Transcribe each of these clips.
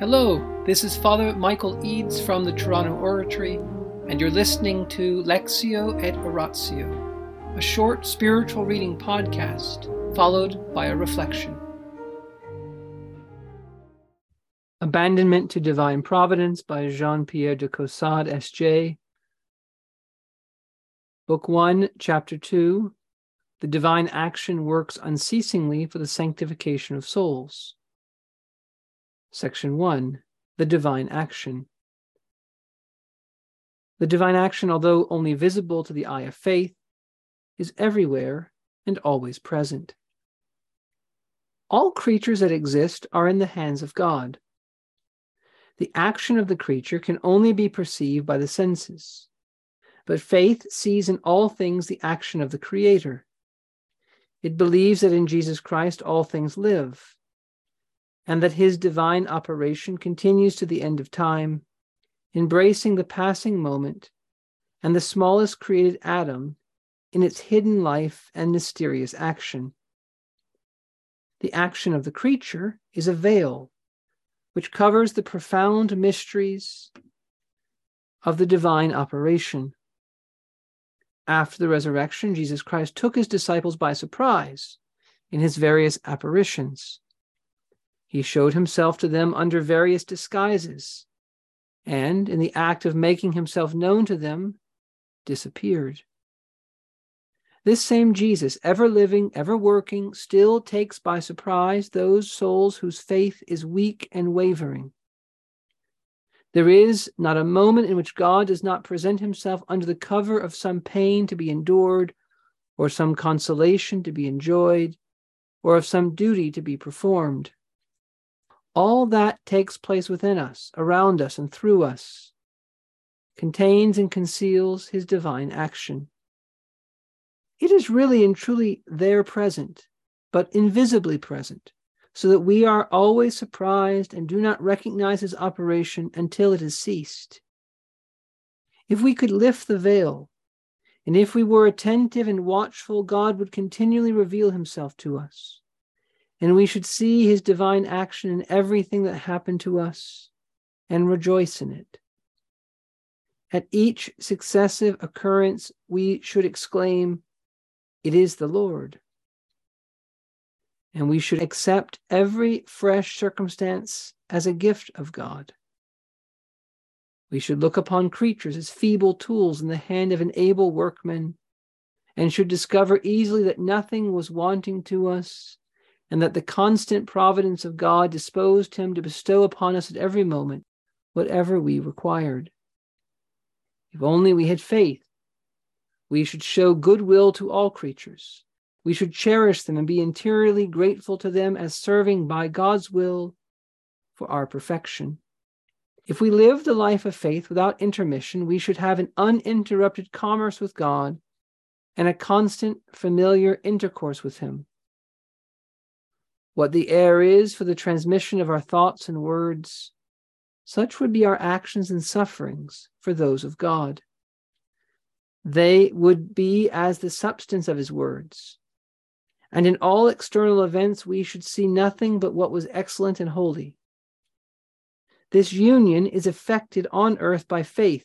Hello, this is Father Michael Eads from the Toronto Oratory, and you're listening to Lectio et Oratio, a short spiritual reading podcast followed by a reflection. Abandonment to Divine Providence by Jean Pierre de Caussade, S.J. Book 1, Chapter 2 The Divine Action Works Unceasingly for the Sanctification of Souls. Section 1 The Divine Action. The divine action, although only visible to the eye of faith, is everywhere and always present. All creatures that exist are in the hands of God. The action of the creature can only be perceived by the senses, but faith sees in all things the action of the Creator. It believes that in Jesus Christ all things live and that his divine operation continues to the end of time, embracing the passing moment and the smallest created atom in its hidden life and mysterious action. The action of the creature is a veil which covers the profound mysteries of the divine operation. After the resurrection, Jesus Christ took his disciples by surprise in his various apparitions. He showed himself to them under various disguises, and in the act of making himself known to them, disappeared. This same Jesus, ever living, ever working, still takes by surprise those souls whose faith is weak and wavering. There is not a moment in which God does not present himself under the cover of some pain to be endured, or some consolation to be enjoyed, or of some duty to be performed. All that takes place within us, around us, and through us contains and conceals his divine action. It is really and truly there present, but invisibly present, so that we are always surprised and do not recognize his operation until it has ceased. If we could lift the veil, and if we were attentive and watchful, God would continually reveal himself to us and we should see his divine action in everything that happened to us and rejoice in it. At each successive occurrence, we should exclaim, It is the Lord. And we should accept every fresh circumstance as a gift of God. We should look upon creatures as feeble tools in the hand of an able workman, and should discover easily that nothing was wanting to us and that the constant providence of God disposed him to bestow upon us at every moment whatever we required. If only we had faith, we should show goodwill to all creatures. We should cherish them and be interiorly grateful to them as serving by God's will for our perfection. If we lived the life of faith without intermission, we should have an uninterrupted commerce with God and a constant familiar intercourse with Him what the air is for the transmission of our thoughts and words, such would be our actions and sufferings for those of God. They would be as the substance of his words. And in all external events, we should see nothing but what was excellent and holy. This union is effected on earth by faith,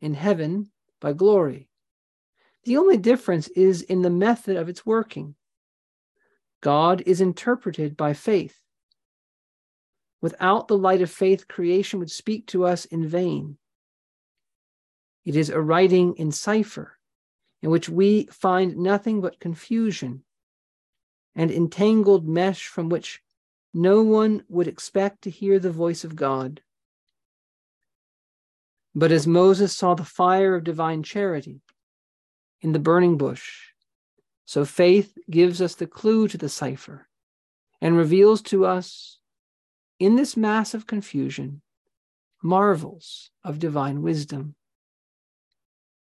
in heaven by glory. The only difference is in the method of its working. God is interpreted by faith. Without the light of faith, creation would speak to us in vain. It is a writing in cipher in which we find nothing but confusion and entangled mesh from which no one would expect to hear the voice of God. But as Moses saw the fire of divine charity in the burning bush, so faith gives us the clue to the cipher and reveals to us, in this mass of confusion, marvels of divine wisdom.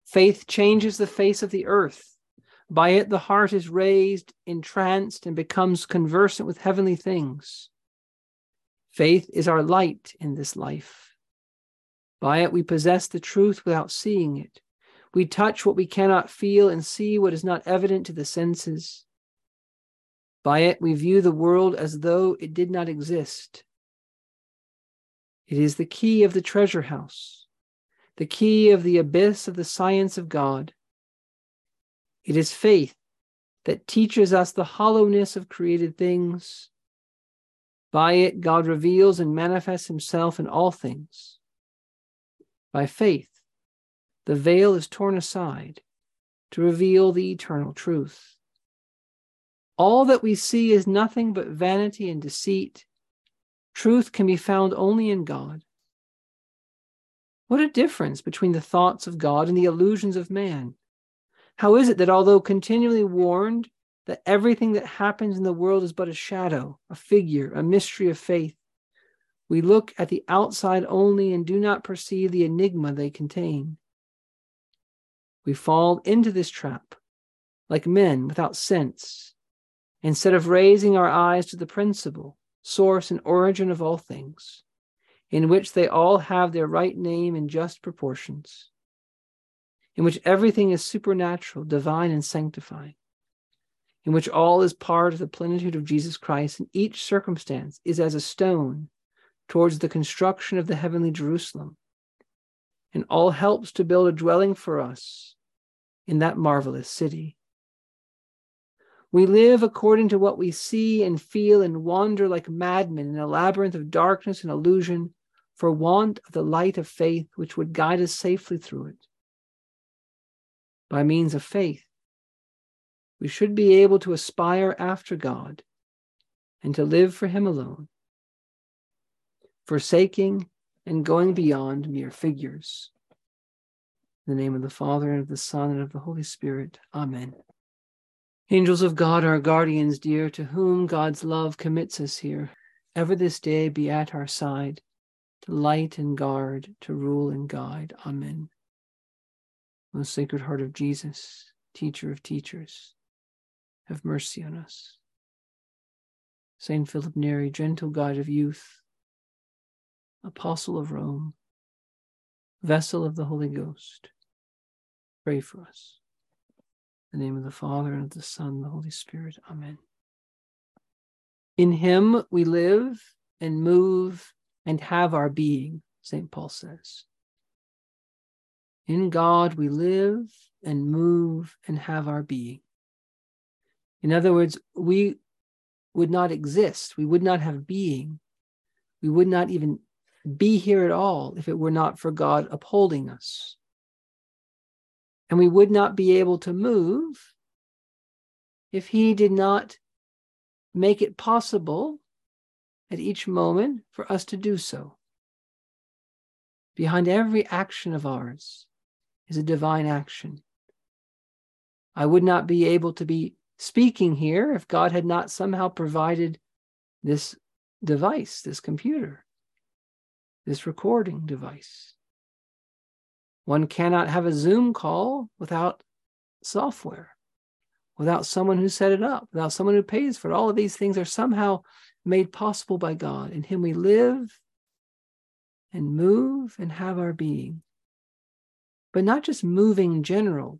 Faith changes the face of the earth. By it, the heart is raised, entranced, and becomes conversant with heavenly things. Faith is our light in this life. By it, we possess the truth without seeing it. We touch what we cannot feel and see what is not evident to the senses. By it, we view the world as though it did not exist. It is the key of the treasure house, the key of the abyss of the science of God. It is faith that teaches us the hollowness of created things. By it, God reveals and manifests himself in all things. By faith, the veil is torn aside to reveal the eternal truth. All that we see is nothing but vanity and deceit. Truth can be found only in God. What a difference between the thoughts of God and the illusions of man. How is it that although continually warned that everything that happens in the world is but a shadow, a figure, a mystery of faith, we look at the outside only and do not perceive the enigma they contain? We fall into this trap like men without sense. Instead of raising our eyes to the principle, source, and origin of all things, in which they all have their right name and just proportions, in which everything is supernatural, divine, and sanctifying, in which all is part of the plenitude of Jesus Christ, and each circumstance is as a stone towards the construction of the heavenly Jerusalem, and all helps to build a dwelling for us in that marvelous city. We live according to what we see and feel and wander like madmen in a labyrinth of darkness and illusion for want of the light of faith which would guide us safely through it. By means of faith, we should be able to aspire after God and to live for Him alone, forsaking and going beyond mere figures. In the name of the Father, and of the Son, and of the Holy Spirit. Amen. Angels of God, our guardians dear, to whom God's love commits us here, ever this day be at our side, to light and guard, to rule and guide. Amen. Most Sacred Heart of Jesus, teacher of teachers, have mercy on us. Saint Philip Neri, gentle guide of youth, apostle of Rome, vessel of the Holy Ghost, pray for us. In the name of the Father, and of the Son, and the Holy Spirit. Amen. In him we live and move and have our being, St. Paul says. In God we live and move and have our being. In other words, we would not exist, we would not have being, we would not even be here at all if it were not for God upholding us and we would not be able to move if he did not make it possible at each moment for us to do so. Behind every action of ours is a divine action. I would not be able to be speaking here if God had not somehow provided this device, this computer, this recording device. One cannot have a Zoom call without software, without someone who set it up, without someone who pays for it. All of these things are somehow made possible by God. In Him we live and move and have our being. But not just moving in general,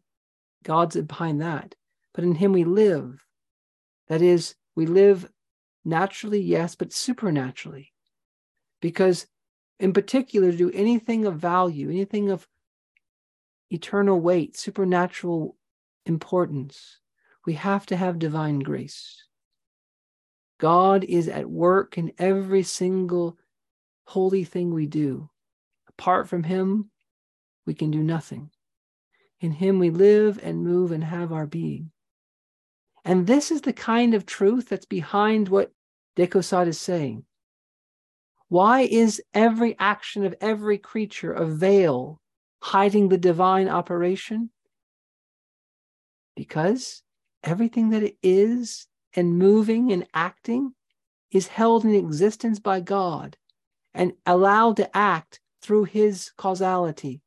God's behind that, but in Him we live. That is, we live naturally, yes, but supernaturally. Because in particular, to do anything of value, anything of eternal weight, supernatural importance. We have to have divine grace. God is at work in every single holy thing we do. Apart from Him, we can do nothing. In Him we live and move and have our being. And this is the kind of truth that's behind what de is saying. Why is every action of every creature a veil hiding the divine operation? Because everything that it is and moving and acting is held in existence by God and allowed to act through his causality.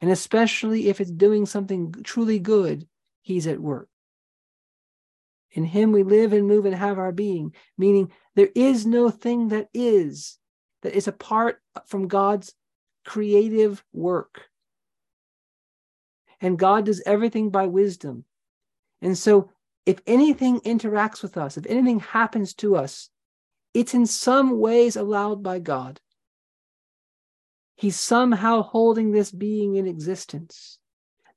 And especially if it's doing something truly good, he's at work. In him we live and move and have our being, meaning there is no thing that is, that is apart from God's creative work. And God does everything by wisdom. And so, if anything interacts with us, if anything happens to us, it's in some ways allowed by God. He's somehow holding this being in existence.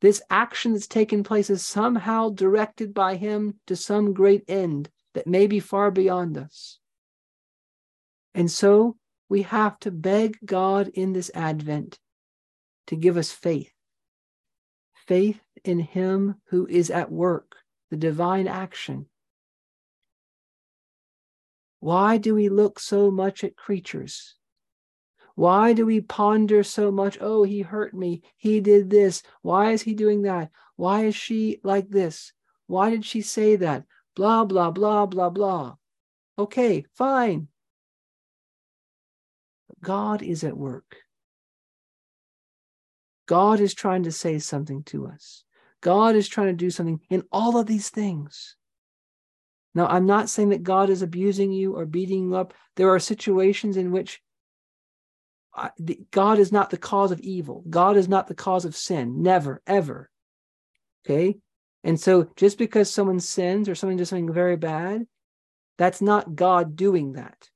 This action that's taken place is somehow directed by him to some great end that may be far beyond us. And so we have to beg God in this Advent to give us faith faith in Him who is at work, the divine action. Why do we look so much at creatures? Why do we ponder so much? Oh, he hurt me. He did this. Why is he doing that? Why is she like this? Why did she say that? Blah, blah, blah, blah, blah. Okay, fine. God is at work. God is trying to say something to us. God is trying to do something in all of these things. Now, I'm not saying that God is abusing you or beating you up. There are situations in which God is not the cause of evil. God is not the cause of sin. Never, ever. Okay. And so just because someone sins or someone does something very bad, that's not God doing that.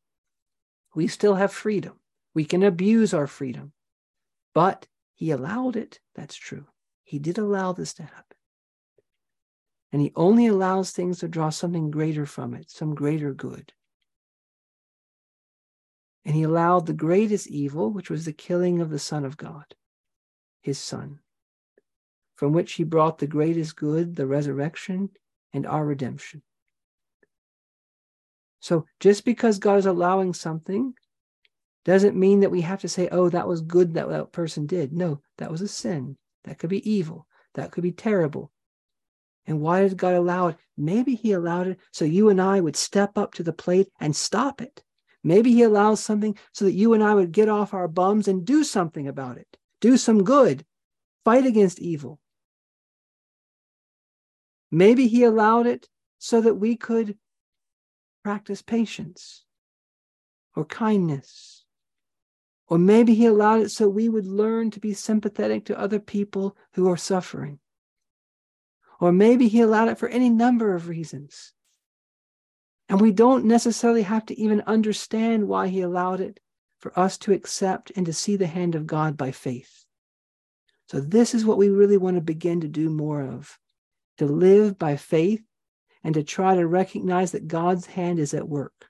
We still have freedom. We can abuse our freedom, but he allowed it. That's true. He did allow this to happen. And he only allows things to draw something greater from it, some greater good. And he allowed the greatest evil, which was the killing of the Son of God, his Son, from which he brought the greatest good, the resurrection, and our redemption. So just because God is allowing something doesn't mean that we have to say, oh, that was good that that person did. No, that was a sin. That could be evil. That could be terrible. And why did God allow it? Maybe He allowed it so you and I would step up to the plate and stop it. Maybe He allows something so that you and I would get off our bums and do something about it, do some good, fight against evil. Maybe He allowed it so that we could practice patience or kindness or maybe he allowed it so we would learn to be sympathetic to other people who are suffering. Or maybe he allowed it for any number of reasons. And we don't necessarily have to even understand why he allowed it for us to accept and to see the hand of God by faith. So, this is what we really want to begin to do more of to live by faith and to try to recognize that God's hand is at work.